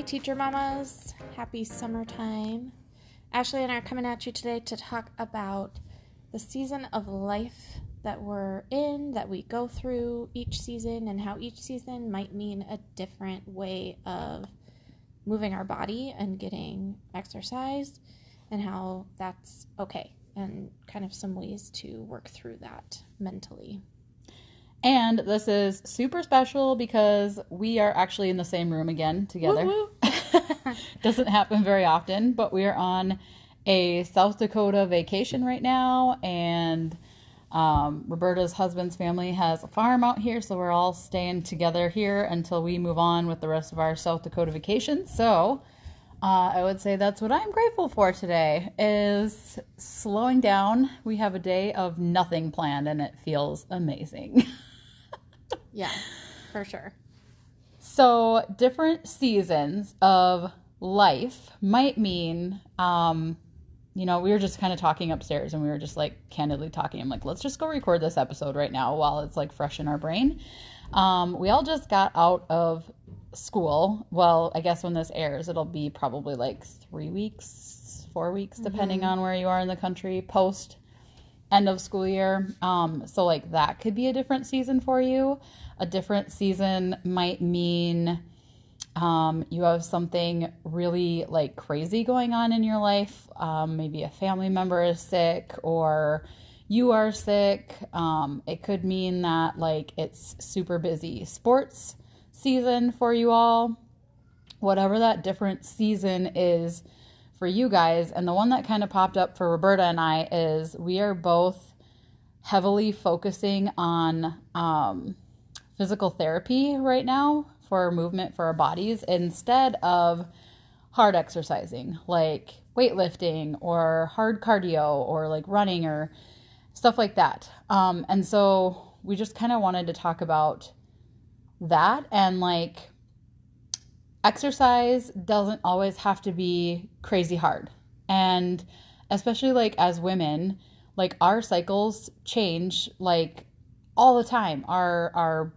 Teacher mamas. Happy summertime. Ashley and I are coming at you today to talk about the season of life that we're in, that we go through each season, and how each season might mean a different way of moving our body and getting exercise, and how that's okay, and kind of some ways to work through that mentally. And this is super special because we are actually in the same room again together. Doesn't happen very often, but we are on a South Dakota vacation right now, and um, Roberta's husband's family has a farm out here, so we're all staying together here until we move on with the rest of our South Dakota vacation. So uh, I would say that's what I'm grateful for today is slowing down. We have a day of nothing planned, and it feels amazing. yeah, for sure. So, different seasons of life might mean, um, you know, we were just kind of talking upstairs and we were just like candidly talking. I'm like, let's just go record this episode right now while it's like fresh in our brain. Um, we all just got out of school. Well, I guess when this airs, it'll be probably like three weeks, four weeks, depending mm-hmm. on where you are in the country post end of school year. Um, so, like, that could be a different season for you. A different season might mean um, you have something really like crazy going on in your life. Um, maybe a family member is sick or you are sick. Um, it could mean that like it's super busy sports season for you all. Whatever that different season is for you guys. And the one that kind of popped up for Roberta and I is we are both heavily focusing on um, physical therapy right now for movement for our bodies instead of hard exercising like weightlifting or hard cardio or like running or stuff like that. Um, and so we just kind of wanted to talk about that and like exercise doesn't always have to be crazy hard. And especially like as women, like our cycles change like all the time. Our our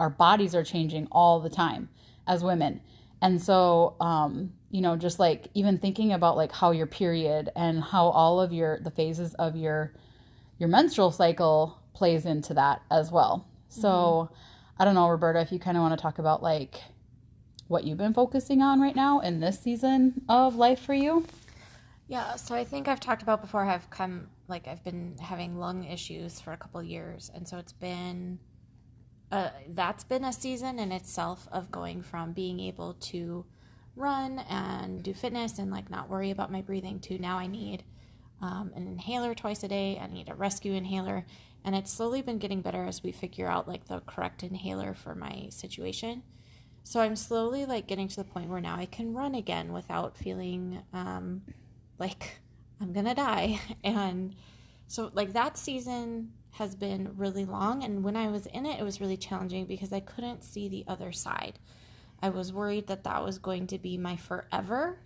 our bodies are changing all the time as women. And so um you know just like even thinking about like how your period and how all of your the phases of your your menstrual cycle plays into that as well. So mm-hmm. I don't know Roberta if you kind of want to talk about like what you've been focusing on right now in this season of life for you? Yeah, so I think I've talked about before. I've come like I've been having lung issues for a couple years, and so it's been uh, that's been a season in itself of going from being able to run and do fitness and like not worry about my breathing to now I need um, an inhaler twice a day. I need a rescue inhaler, and it's slowly been getting better as we figure out like the correct inhaler for my situation. So I'm slowly like getting to the point where now I can run again without feeling um, like I'm gonna die. And so like that season has been really long, and when I was in it, it was really challenging because I couldn't see the other side. I was worried that that was going to be my forever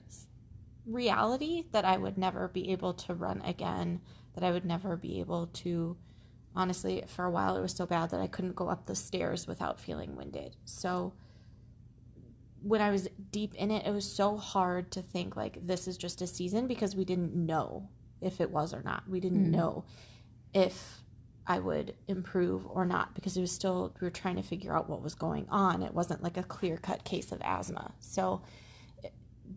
reality, that I would never be able to run again, that I would never be able to. Honestly, for a while, it was so bad that I couldn't go up the stairs without feeling winded. So, when I was deep in it, it was so hard to think like this is just a season because we didn't know if it was or not. We didn't mm. know if I would improve or not because it was still we were trying to figure out what was going on. It wasn't like a clear cut case of asthma. So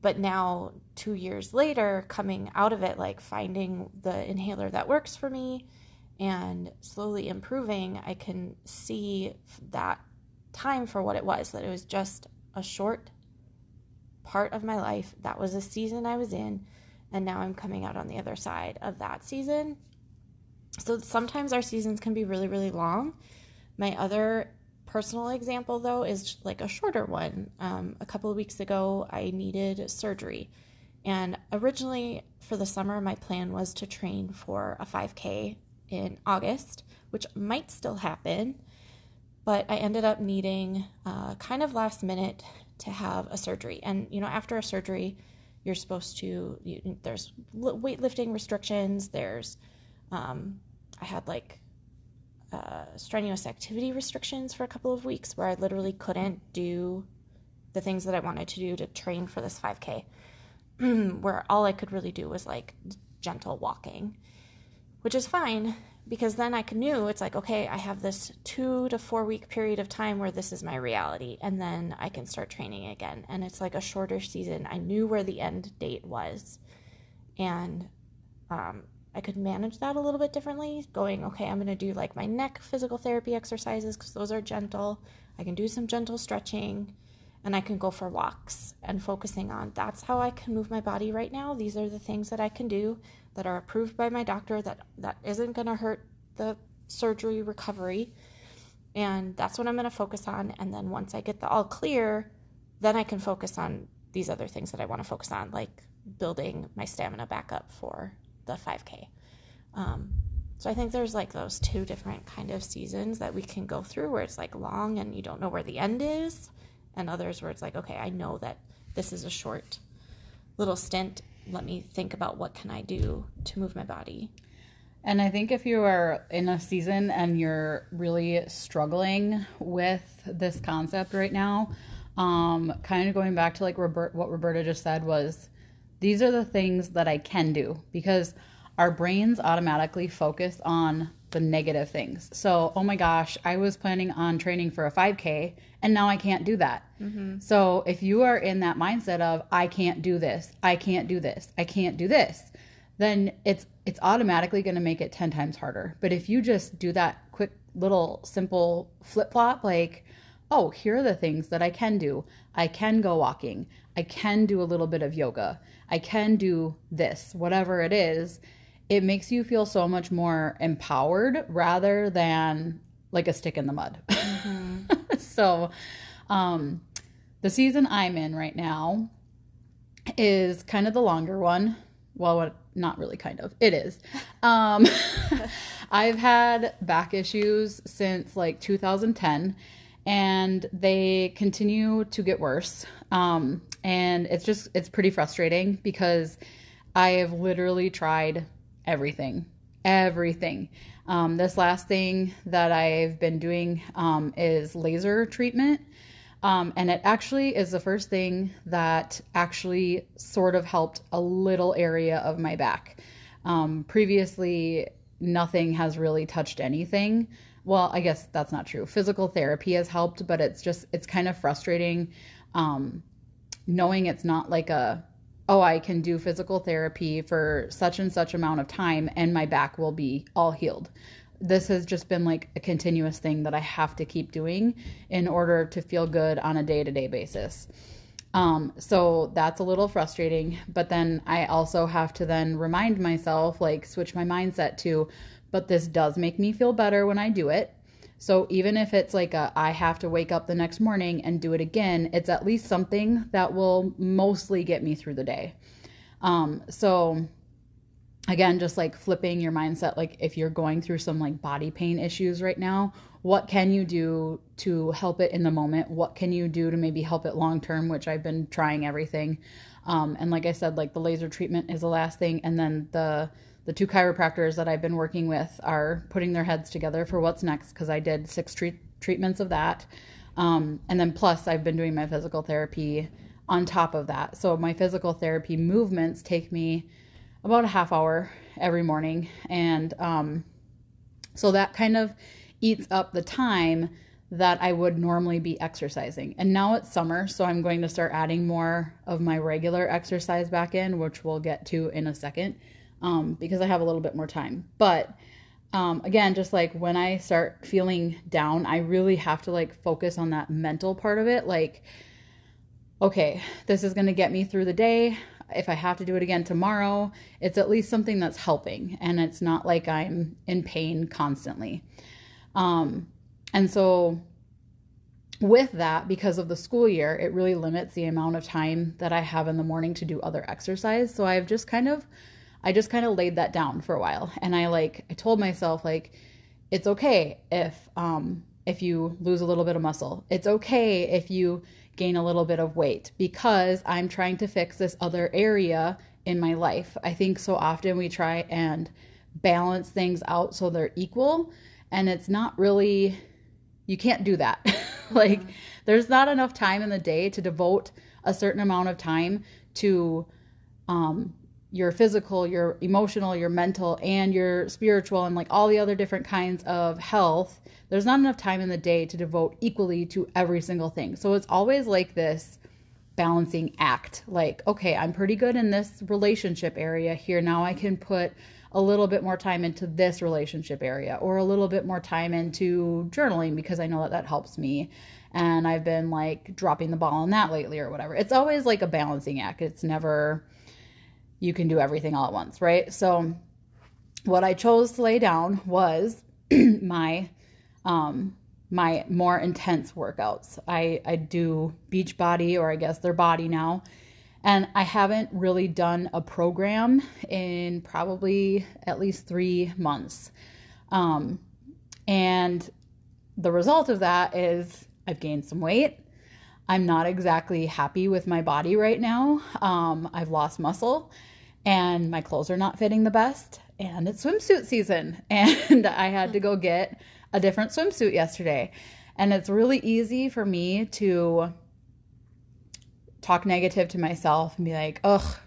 but now 2 years later coming out of it like finding the inhaler that works for me and slowly improving, I can see that time for what it was that it was just a short part of my life. That was a season I was in, and now I'm coming out on the other side of that season. So sometimes our seasons can be really, really long. My other personal example, though, is like a shorter one. Um, a couple of weeks ago, I needed surgery. And originally for the summer, my plan was to train for a 5K in August, which might still happen but I ended up needing uh, kind of last minute to have a surgery. And you know, after a surgery, you're supposed to you, there's weightlifting restrictions. There's um, I had like uh, strenuous activity restrictions for a couple of weeks where I literally couldn't do the things that I wanted to do to train for this 5K, where all I could really do was like gentle walking, which is fine because then I knew it's like, okay, I have this two to four week period of time where this is my reality, and then I can start training again. And it's like a shorter season. I knew where the end date was, and um, I could manage that a little bit differently. Going, okay, I'm going to do like my neck physical therapy exercises because those are gentle. I can do some gentle stretching and I can go for walks and focusing on that's how I can move my body right now. These are the things that I can do that are approved by my doctor that that isn't going to hurt the surgery recovery. And that's what I'm going to focus on and then once I get the all clear, then I can focus on these other things that I want to focus on like building my stamina back up for the 5k. Um, so I think there's like those two different kind of seasons that we can go through where it's like long and you don't know where the end is and others where it's like, okay, I know that this is a short little stint. Let me think about what can I do to move my body. And I think if you are in a season and you're really struggling with this concept right now, um, kind of going back to like Robert, what Roberta just said was, these are the things that I can do because our brains automatically focus on the negative things. So, oh my gosh, I was planning on training for a 5K and now I can't do that. Mm-hmm. So, if you are in that mindset of I can't do this, I can't do this, I can't do this, then it's it's automatically going to make it 10 times harder. But if you just do that quick little simple flip-flop like, oh, here are the things that I can do. I can go walking. I can do a little bit of yoga. I can do this, whatever it is it makes you feel so much more empowered rather than like a stick in the mud. Mm-hmm. so, um, the season I'm in right now is kind of the longer one. Well, what, not really kind of. It is. Um, I've had back issues since like 2010 and they continue to get worse. Um, and it's just, it's pretty frustrating because I have literally tried everything, everything. Um, this last thing that I've been doing um, is laser treatment. Um, and it actually is the first thing that actually sort of helped a little area of my back. Um, previously, nothing has really touched anything. Well, I guess that's not true. Physical therapy has helped, but it's just, it's kind of frustrating um, knowing it's not like a oh, I can do physical therapy for such and such amount of time and my back will be all healed. This has just been like a continuous thing that I have to keep doing in order to feel good on a day to day basis. Um, so that's a little frustrating. But then I also have to then remind myself, like, switch my mindset to, but this does make me feel better when I do it. So even if it's like a I have to wake up the next morning and do it again, it's at least something that will mostly get me through the day. Um, so again, just like flipping your mindset, like if you're going through some like body pain issues right now, what can you do to help it in the moment? What can you do to maybe help it long term? Which I've been trying everything. Um, and like I said, like the laser treatment is the last thing, and then the the two chiropractors that I've been working with are putting their heads together for what's next because I did six treat- treatments of that. Um, and then plus, I've been doing my physical therapy on top of that. So my physical therapy movements take me about a half hour every morning. And um, so that kind of eats up the time that I would normally be exercising. And now it's summer, so I'm going to start adding more of my regular exercise back in, which we'll get to in a second um, because I have a little bit more time. But um, again, just like when I start feeling down, I really have to like focus on that mental part of it. Like, okay, this is going to get me through the day. If I have to do it again tomorrow, it's at least something that's helping and it's not like I'm in pain constantly. Um, and so, with that, because of the school year, it really limits the amount of time that I have in the morning to do other exercise. So, I've just kind of I just kind of laid that down for a while and I like I told myself like it's okay if um if you lose a little bit of muscle. It's okay if you gain a little bit of weight because I'm trying to fix this other area in my life. I think so often we try and balance things out so they're equal and it's not really You can't do that. like mm-hmm. there's not enough time in the day to devote a certain amount of time to um your physical, your emotional, your mental, and your spiritual, and like all the other different kinds of health, there's not enough time in the day to devote equally to every single thing. So it's always like this balancing act. Like, okay, I'm pretty good in this relationship area here. Now I can put a little bit more time into this relationship area or a little bit more time into journaling because I know that that helps me. And I've been like dropping the ball on that lately or whatever. It's always like a balancing act. It's never you can do everything all at once, right? So what I chose to lay down was my um my more intense workouts. I I do Beachbody or I guess their body now. And I haven't really done a program in probably at least 3 months. Um and the result of that is I've gained some weight. I'm not exactly happy with my body right now. Um, I've lost muscle and my clothes are not fitting the best and it's swimsuit season and I had to go get a different swimsuit yesterday. And it's really easy for me to talk negative to myself and be like, "Ugh,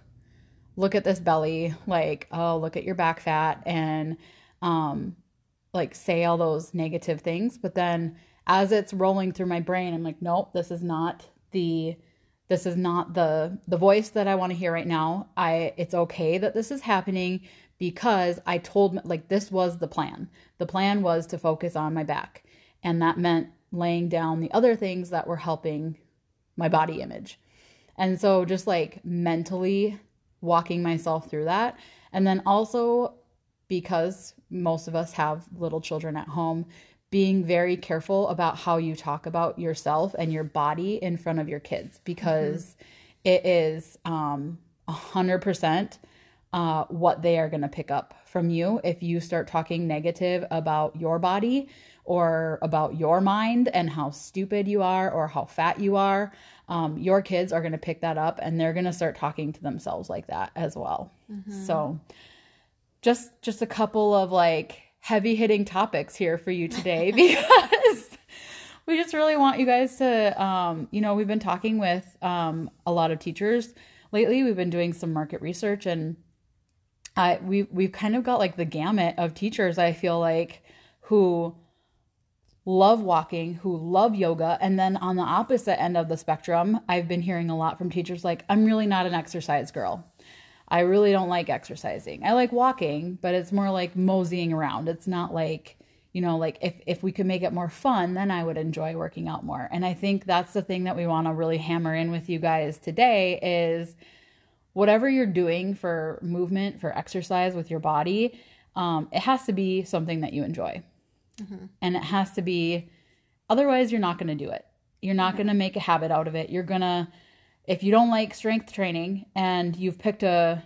look at this belly." Like, "Oh, look at your back fat." And um like say all those negative things, but then as it's rolling through my brain, I'm like, "Nope, this is not the this is not the the voice that I want to hear right now. I it's okay that this is happening because I told like this was the plan. The plan was to focus on my back. And that meant laying down the other things that were helping my body image. And so just like mentally walking myself through that and then also because most of us have little children at home, being very careful about how you talk about yourself and your body in front of your kids because mm-hmm. it is um, 100% uh, what they are going to pick up from you if you start talking negative about your body or about your mind and how stupid you are or how fat you are. Um, your kids are going to pick that up and they're going to start talking to themselves like that as well. Mm-hmm. So, just just a couple of like heavy hitting topics here for you today because we just really want you guys to, um, you know, we've been talking with um, a lot of teachers lately. We've been doing some market research and uh, we we've kind of got like the gamut of teachers. I feel like who love walking, who love yoga, and then on the opposite end of the spectrum, I've been hearing a lot from teachers like, I'm really not an exercise girl. I really don't like exercising. I like walking, but it's more like moseying around. It's not like, you know, like if, if we could make it more fun, then I would enjoy working out more. And I think that's the thing that we want to really hammer in with you guys today is whatever you're doing for movement, for exercise with your body, um, it has to be something that you enjoy. Mm-hmm. And it has to be, otherwise, you're not going to do it. You're not mm-hmm. going to make a habit out of it. You're going to, if you don't like strength training and you've picked a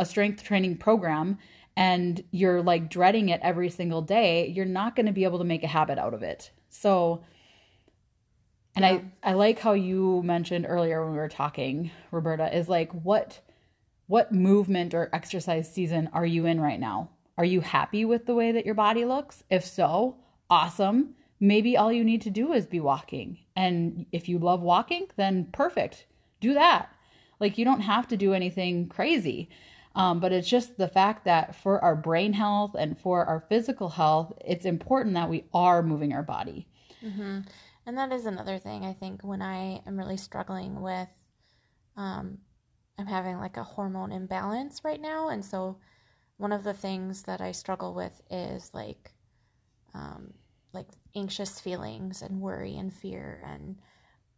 a strength training program and you're like dreading it every single day, you're not going to be able to make a habit out of it. So and yeah. I I like how you mentioned earlier when we were talking, Roberta, is like what what movement or exercise season are you in right now? Are you happy with the way that your body looks? If so, awesome. Maybe all you need to do is be walking. And if you love walking, then perfect do that. Like you don't have to do anything crazy. Um, but it's just the fact that for our brain health and for our physical health, it's important that we are moving our body. Mm-hmm. And that is another thing I think when I am really struggling with, um, I'm having like a hormone imbalance right now. And so one of the things that I struggle with is like, um, like anxious feelings and worry and fear and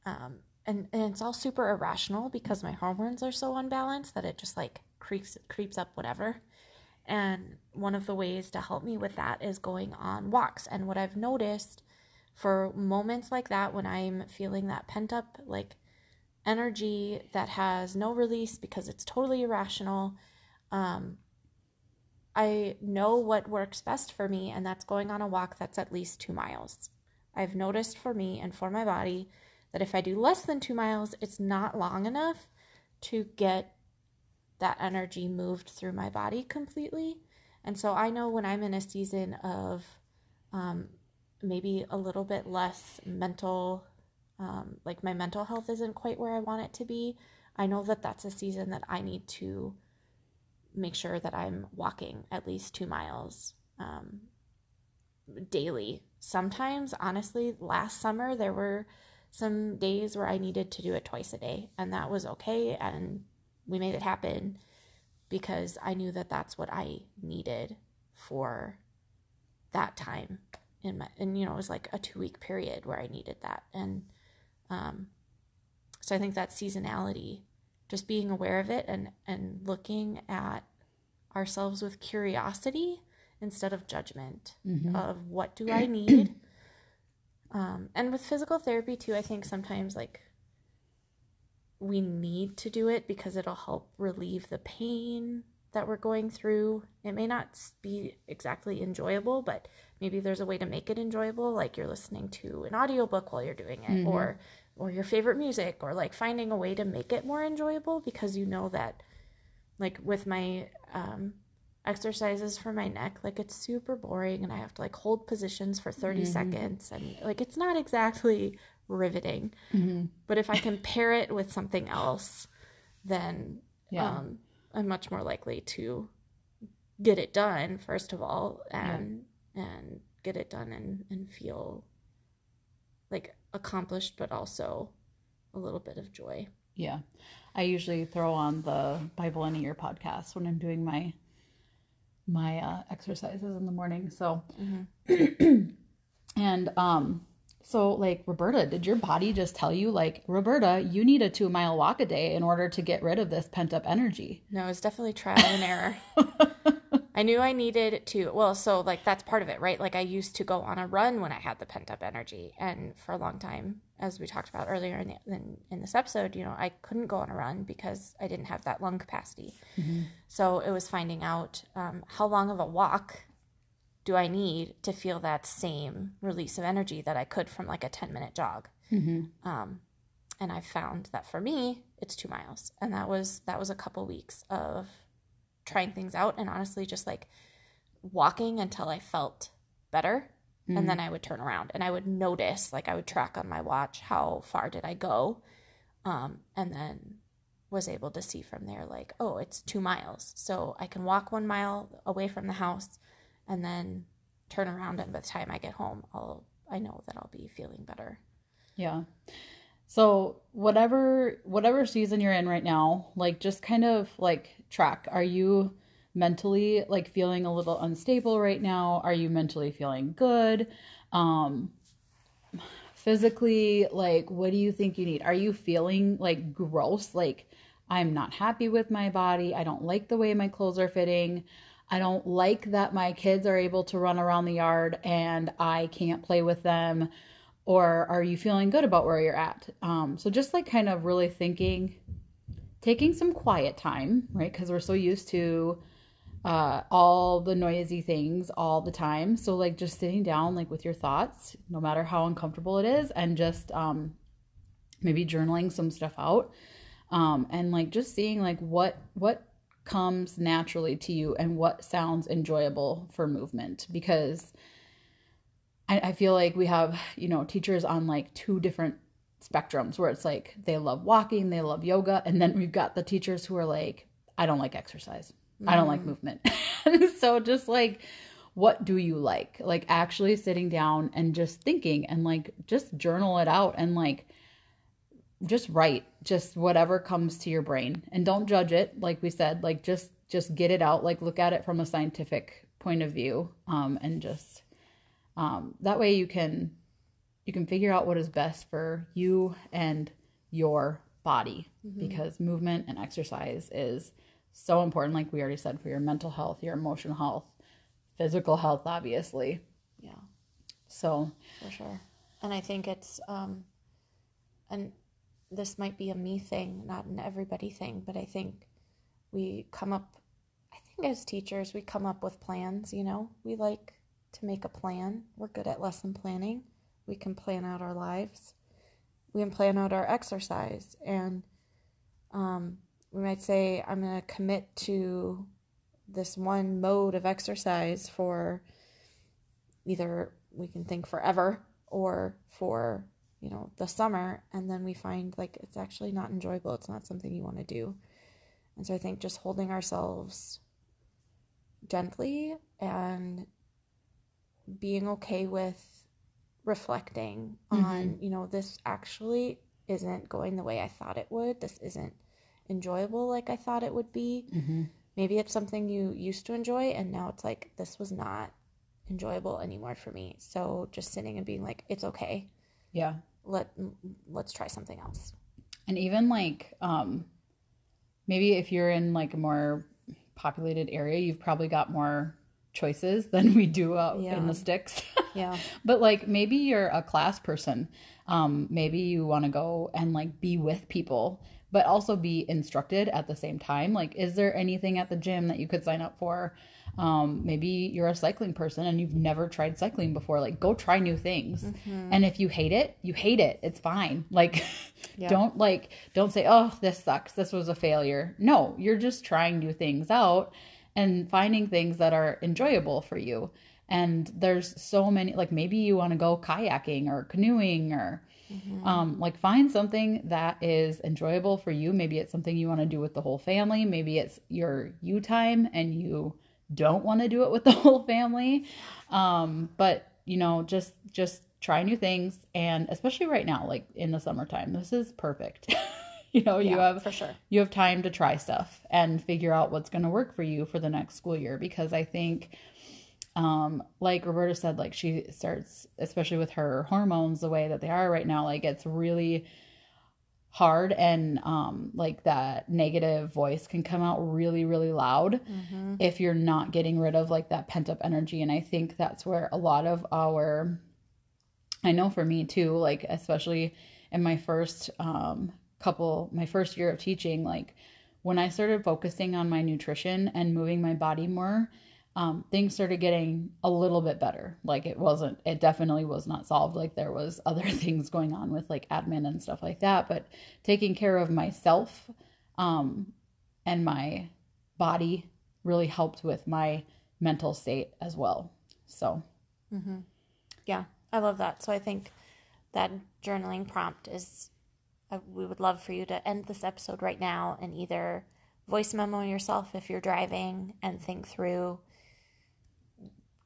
um, and, and it's all super irrational because my hormones are so unbalanced that it just like creeps creeps up whatever. And one of the ways to help me with that is going on walks. And what I've noticed for moments like that when I'm feeling that pent up like energy that has no release because it's totally irrational, um, I know what works best for me, and that's going on a walk that's at least two miles. I've noticed for me and for my body that if I do less than two miles, it's not long enough to get that energy moved through my body completely. And so I know when I'm in a season of um, maybe a little bit less mental, um, like my mental health isn't quite where I want it to be. I know that that's a season that I need to make sure that I'm walking at least two miles um, daily. Sometimes, honestly, last summer there were some days where I needed to do it twice a day, and that was okay. And we made it happen because I knew that that's what I needed for that time in my and you know it was like a two week period where I needed that and um so I think that seasonality just being aware of it and and looking at ourselves with curiosity instead of judgment Mhm. of what do I need um and with physical therapy too I think sometimes like we need to do it because it'll help relieve the pain that we're going through. It may not be exactly enjoyable, but maybe there's a way to make it enjoyable like you're listening to an audiobook while you're doing it Mhm. or or your favorite music or like finding a way to make it more enjoyable because you know that like with my um exercises for my neck like it's super boring and I have to like hold positions for 30 Mhm. seconds and like it's not exactly riveting Mhm. but if I can pair it with something else, then Yeah. um, I'm much more likely to get it done first of all, and and get it done and and feel like accomplished, but also a little bit of joy. Yeah. I usually throw on the Bible in a Year podcast when I'm doing my my uh, exercises in the morning. So and um so like Roberta, did your body just tell you like Roberta, you need a 2 mile walk a day in order to get rid of this pent up energy? No, it's definitely trial and error. I knew I needed to. Well, so like that's part of it, right? Like I used to go on a run when I had the pent up energy, and for a long time, as we talked about earlier in, the, in in this episode, you know, I couldn't go on a run because I didn't have that lung capacity. So it was finding out um, how long of a walk do I need to feel that same release of energy that I could from like a ten minute jog. Mm-hmm. Um, and I found that for me, it's two miles, and that was that was a couple weeks of trying things out, and honestly, just like walking until I felt better, and then I would turn around and I would notice, like I would track on my watch how far did I go, um, and then was able to see from there, like oh, it's two miles, so I can walk one mile away from the house, and then turn around, and by the time I get home, I'll I know that I'll be feeling better. Yeah. So whatever whatever season you're in right now, like just kind of like track. Are you mentally like feeling a little unstable right now? Are you mentally feeling good? Um physically like what do you think you need? Are you feeling like gross like I'm not happy with my body. I don't like the way my clothes are fitting. I don't like that my kids are able to run around the yard and I can't play with them or are you feeling good about where you're at um, so just like kind of really thinking taking some quiet time right? Because we're so used to uh, all the noisy things all the time. So like just sitting down like with your thoughts no matter how uncomfortable it is and just um, maybe journaling some stuff out um, and like just seeing like what what comes naturally to you and what sounds enjoyable for movement. Because I, I feel like we have, you know, teachers on like two different spectrums where it's like they love walking, they love yoga, and then we've got the teachers who are like, I don't like exercise. I don't like movement. so just like what do you like? Like actually sitting down and just thinking and like just journal it out and like just write just whatever comes to your brain and don't judge it like we said like just just get it out like look at it from a scientific point of view um and just um that way you can you can figure out what is best for you and your body because movement and exercise is so important like we already said for your mental health your emotional health physical health obviously Yeah. so for sure. And I think it's um and this might be a me thing, not an everybody thing, but I think we come up I think as teachers we come up with plans, you know. We like to make a plan. We're good at lesson planning. We can plan out our lives. We can plan out our exercise. And um we might say I'm going to commit to this one mode of exercise for either we can think forever or for you know the summer. And then we find like it's actually not enjoyable. It's not something you want to do. And so i think just holding ourselves gently and being okay with reflecting Mhm. on you know this actually isn't going the way i thought it would this isn't enjoyable like i thought it would be Mm-hmm. maybe it's something you used to enjoy and now it's like this was not enjoyable anymore for me so just sitting and being like it's okay Yeah. let let's try something else And even like um maybe if you're in like a more populated area, you've probably got more choices than we do out Yeah. in the sticks. yeah but like maybe you're a class person. Um maybe you want to go and like be with people but also be instructed at the same time. Like is there anything at the gym that you could sign up for? Um maybe you're a cycling person and you've never tried cycling before. Like go try new things. And if you hate it, you hate it. It's fine. Like Yeah. don't like don't say, "Oh, this sucks. This was a failure." No, you're just trying new things out and finding things that are enjoyable for you. And there's so many like maybe you want to go kayaking or canoeing or um like find something that is enjoyable for you. Maybe it's something you want to do with the whole family. Maybe it's your you time and you don't want to do it with the whole family. Um but you know, just just try new things and especially right now like in the summertime this is perfect you know you have for sure you have time to try stuff and figure out what's going to work for you for the next school year because i think um like roberta said like she starts especially with her hormones the way that they are right now like it's really hard and um like that negative voice can come out really really loud mm-hmm. if you're not getting rid of like that pent up energy and i think that's where a lot of our i know for me too like especially in my first um couple my first year of teaching like when i started focusing on my nutrition and moving my body more um, things started getting a little bit better like it wasn't it definitely was not solved like there was other things going on with like admin and stuff like that but taking care of myself um, and my body really helped with my mental state as well. So, Mm-hmm. Yeah, I love that. So I think that journaling prompt is. Uh, we would love for you to end this episode right now and either voice memo yourself if you're driving and think through.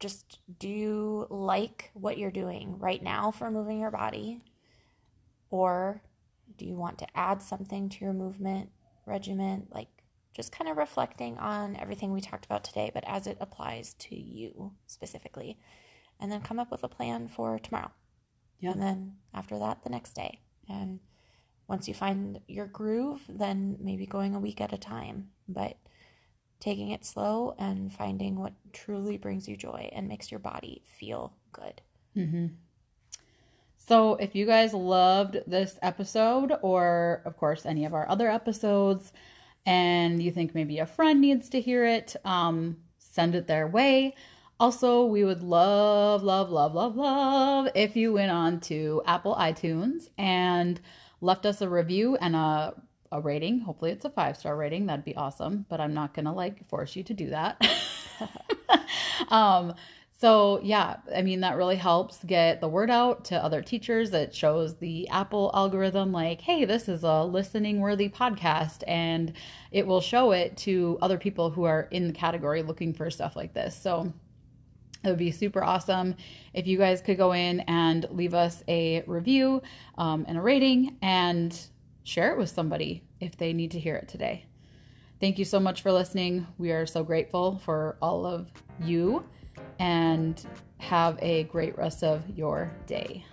Just do you like what you're doing right now for moving your body, or do you want to add something to your movement regimen? Like just kind of reflecting on everything we talked about today, but as it applies to you specifically and then come up with a plan for tomorrow. Yeah. And then after that, the next day. And once you find your groove, then maybe going a week at a time, but taking it slow and finding what truly brings you joy and makes your body feel good. hmm so if you guys loved this episode, or of course any of our other episodes, and you think maybe a friend needs to hear it, um, send it their way. Also, we would love, love, love, love, love if you went on to Apple iTunes and left us a review and a, a rating. Hopefully, it's a five star rating. That'd be awesome, but I'm not gonna like force you to do that. um, so yeah, I mean that really helps get the word out to other teachers. It shows the Apple algorithm like, hey, this is a listening worthy podcast, and it will show it to other people who are in the category looking for stuff like this. So it would be super awesome if you guys could go in and leave us a review um, and a rating and share it with somebody if they need to hear it today. Thank you so much for listening. We are so grateful for all of you and have a great rest of your day.